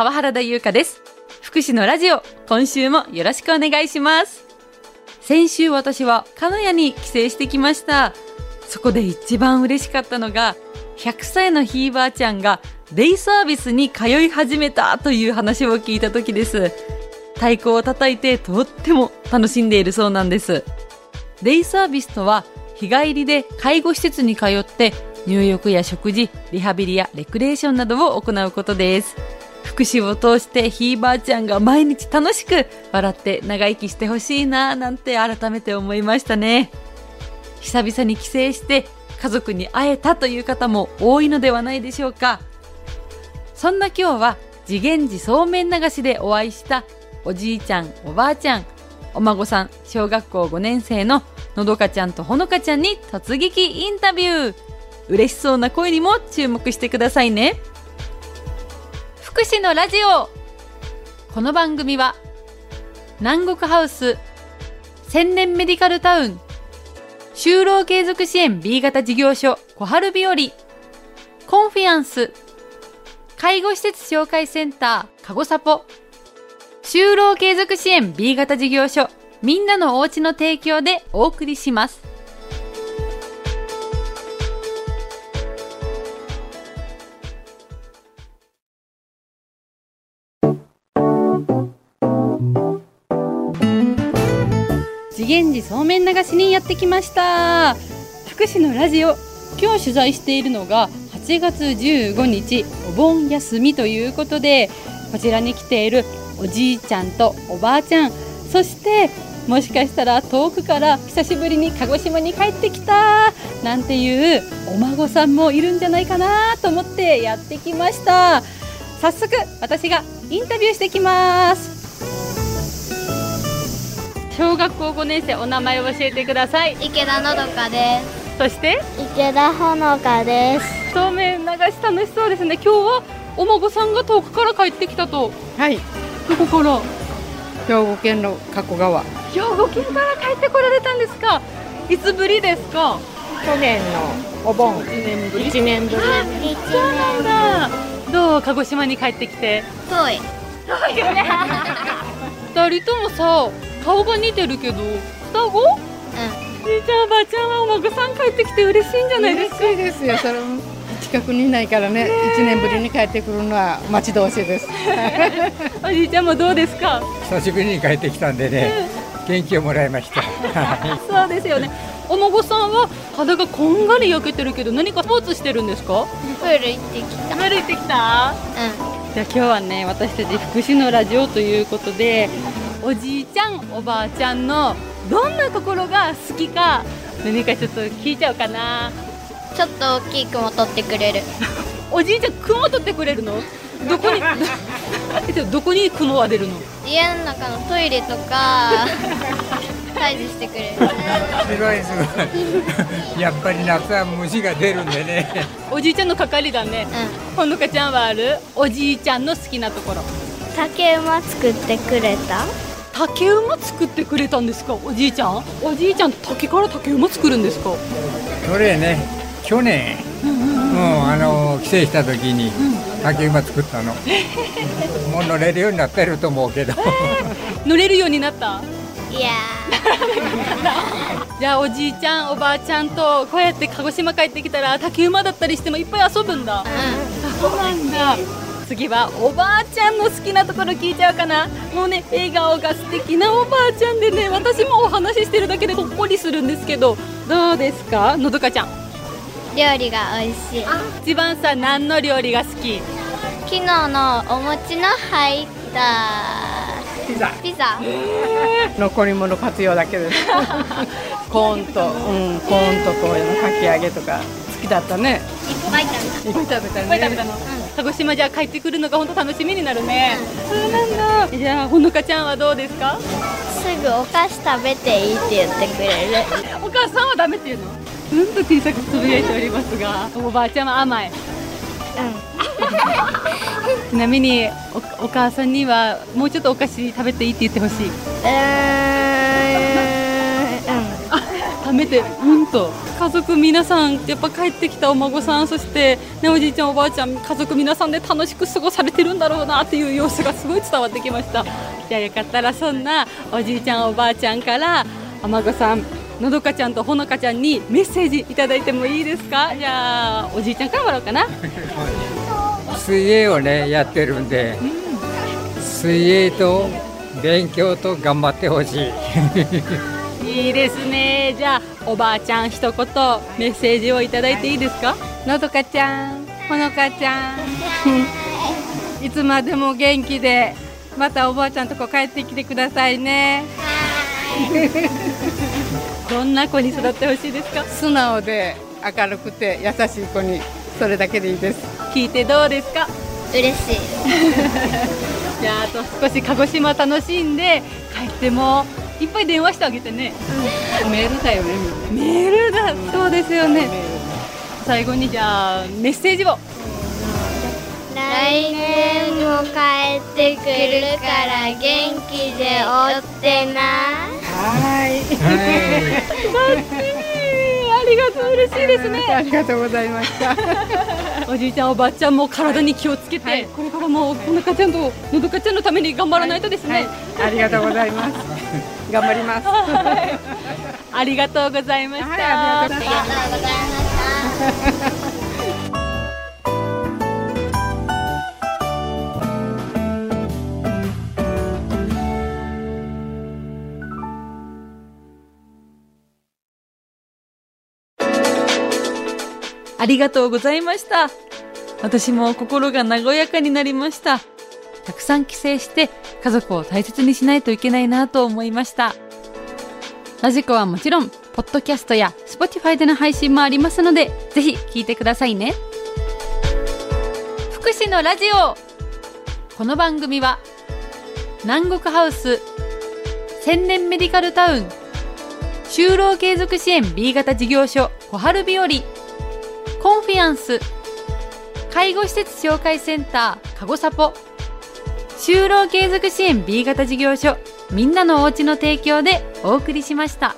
川原田優香です。福祉のラジオ、今週もよろしくお願いします。先週私は金谷に帰省してきました。そこで一番嬉しかったのが、100歳のひいばあちゃんがデイサービスに通い始めたという話を聞いた時です。太鼓を叩いてとっても楽しんでいるそうなんです。デイサービスとは日帰りで介護施設に通って入浴や食事、リハビリやレクレーションなどを行うことです。福祉を通してひいばあちゃんが毎日楽しく笑って長生きしてほしいなぁなんて改めて思いましたね。久々に帰省して家族に会えたという方も多いのではないでしょうか。そんな今日は次元寺そうめん流しでお会いしたおじいちゃん、おばあちゃん、お孫さん、小学校5年生ののどかちゃんとほのかちゃんに突撃インタビュー。嬉しそうな声にも注目してくださいね。福祉のラジオ。この番組は南国ハウス千年メディカルタウン就労継続支援 B 型事業所小春日和コンフィアンス介護施設紹介センターかごさぽ就労継続支援 B 型事業所みんなのおうちの提供でお送りします。次元寺そうめん流しにやってきました。福祉のラジオ今日取材しているのが8月15日お盆休みということでこちらに来ているおじいちゃんとおばあちゃんそしてもしかしたら遠くから久しぶりに鹿児島に帰ってきたなんていうお孫さんもいるんじゃないかなと思ってやってきました。早速私がインタビューしてきます。小学校5年生お名前を教えてください。池田のどかでそして？す池田ほのかです。そうめん流し楽しそうですね。今日はお孫さんが遠くから帰ってきたと。はい、どこから？兵庫県の加古川。兵庫県から帰ってこられたんですか。いつぶりですか？去年のお盆、1年ぶり。1年ぶり。一そうなんだ。どう鹿児島に帰ってきて？遠い。二人ともさ顔が似てるけど双子？うじいちゃんおばあちゃんはお孫さん帰ってきて嬉しいんじゃないですか？嬉しいですよ。それも近くにいないからね、1年ぶりに帰ってくるのは待ち遠しいです。おじいちゃんもどうですか？久しぶりに帰ってきたんでね、元気をもらいました。そうですよね。お孫さんは肌がこんがり焼けてるけど何かスポーツしてるんですか？んプール行ってきた。歩いてきた？うじゃあ今日はね私たち福祉のラジオということでおじいちゃんおばあちゃんのどんなところが好きか何かちょっと聞いちゃおうかな。んちょっと大きい雲取ってくれる。おじいちゃん雲取ってくれるの？どこに どこに雲は出るの？家の中のトイレとか退治してくれる。すごいすごい。やっぱり夏は虫が出るんでね。おじいちゃんの係だね。うほのかちゃんはある？おじいちゃんの好きなところ。ん竹馬作ってくれた？竹馬作ってくれたんですか？おじいちゃん？おじいちゃん竹から竹馬作るんですか？それね、去年、もうあの帰省した時に竹馬作ったの。もう乗れるようになってると思うけど。乗れるようになった？いや。じゃあおじいちゃんおばあちゃんとこうやって鹿児島帰ってきたら竹馬だったりしてもいっぱい遊ぶんだ。ーそうなんだ次はおばあちゃんの好きなところ聞いちゃうかな。もうね笑顔が素敵なおばあちゃんでね私もお話ししてるだけでほっこりするんですけどどうですか？のどかちゃん。うん料理が美味しい。一番さ何の料理が好き？昨日のお餅の入ったピザ。ピザ。残り物活用だけです。コーンと、うん、コーンとこういうのかき揚げとか好きだったね。いっぱい食べたいっぱい食べたね。いっぱい食べたの、鹿児島じゃあ帰ってくるのが本当楽しみになるね、そうなんだ。じゃあほのかちゃんはどうですか？すぐお菓子食べていいって言ってくれる。お母さんはダメっていうの？うんと小さくつぶやいておりますがおばあちゃんは甘い。ちなみにおお母さんにはもうちょっとお菓子食べていいって言ってほしい。うんうーんうんためてうんと家族皆さんやっぱ帰ってきたお孫さんそして、ね、おじいちゃんおばあちゃん家族皆さんで楽しく過ごされてるんだろうなっていう様子がすごい伝わってきました。じゃあよかったらそんなおじいちゃんおばあちゃんからお孫さんのどかちゃんとほのかちゃんにメッセージいただいてもいいですか？じゃあおじいちゃんからもらおうかな。水泳をねやってるんで、水泳と勉強と頑張ってほしい。いいですね。じゃあおばあちゃん一言メッセージをいただいていいですか？のどかちゃんほのかちゃん。い。つまでも元気でまたおばあちゃんとこ帰ってきてくださいね。どんな子に育ってほしいですか？素直で明るくて優しい子にそれだけでいいです。聞いてどうですか？嬉しい。じゃああと少し鹿児島楽しんで帰ってもいっぱい電話してあげてね。メールだよねメールだ。そうですよね。最後にじゃあメッセージを。来年も帰ってくるから元気でおってな。はい。ありがとう。嬉しいですね。ありがとうございました。おじいちゃんおばあちゃんも体に気をつけて、これからもほのかちゃんとのどかちゃんのために頑張らないとですね、ありがとうございます頑張ります ありがとうございました、はいありがとうございありがとうございましたありがとうございました。私も心が和やかになりました。たくさん帰省して家族を大切にしないといけないなと思いました。ラジコはもちろん、ポッドキャストや Spotify での配信もありますので、ぜひ聞いてくださいね。福祉のラジオこの番組は、南国ハウス、千年メディカルタウン、就労継続支援 B 型事業所小春日和、コンフィアンス、介護施設紹介センター、かごさぽ、就労継続支援 B 型事業所、みんなのおうちの提供でお送りしました。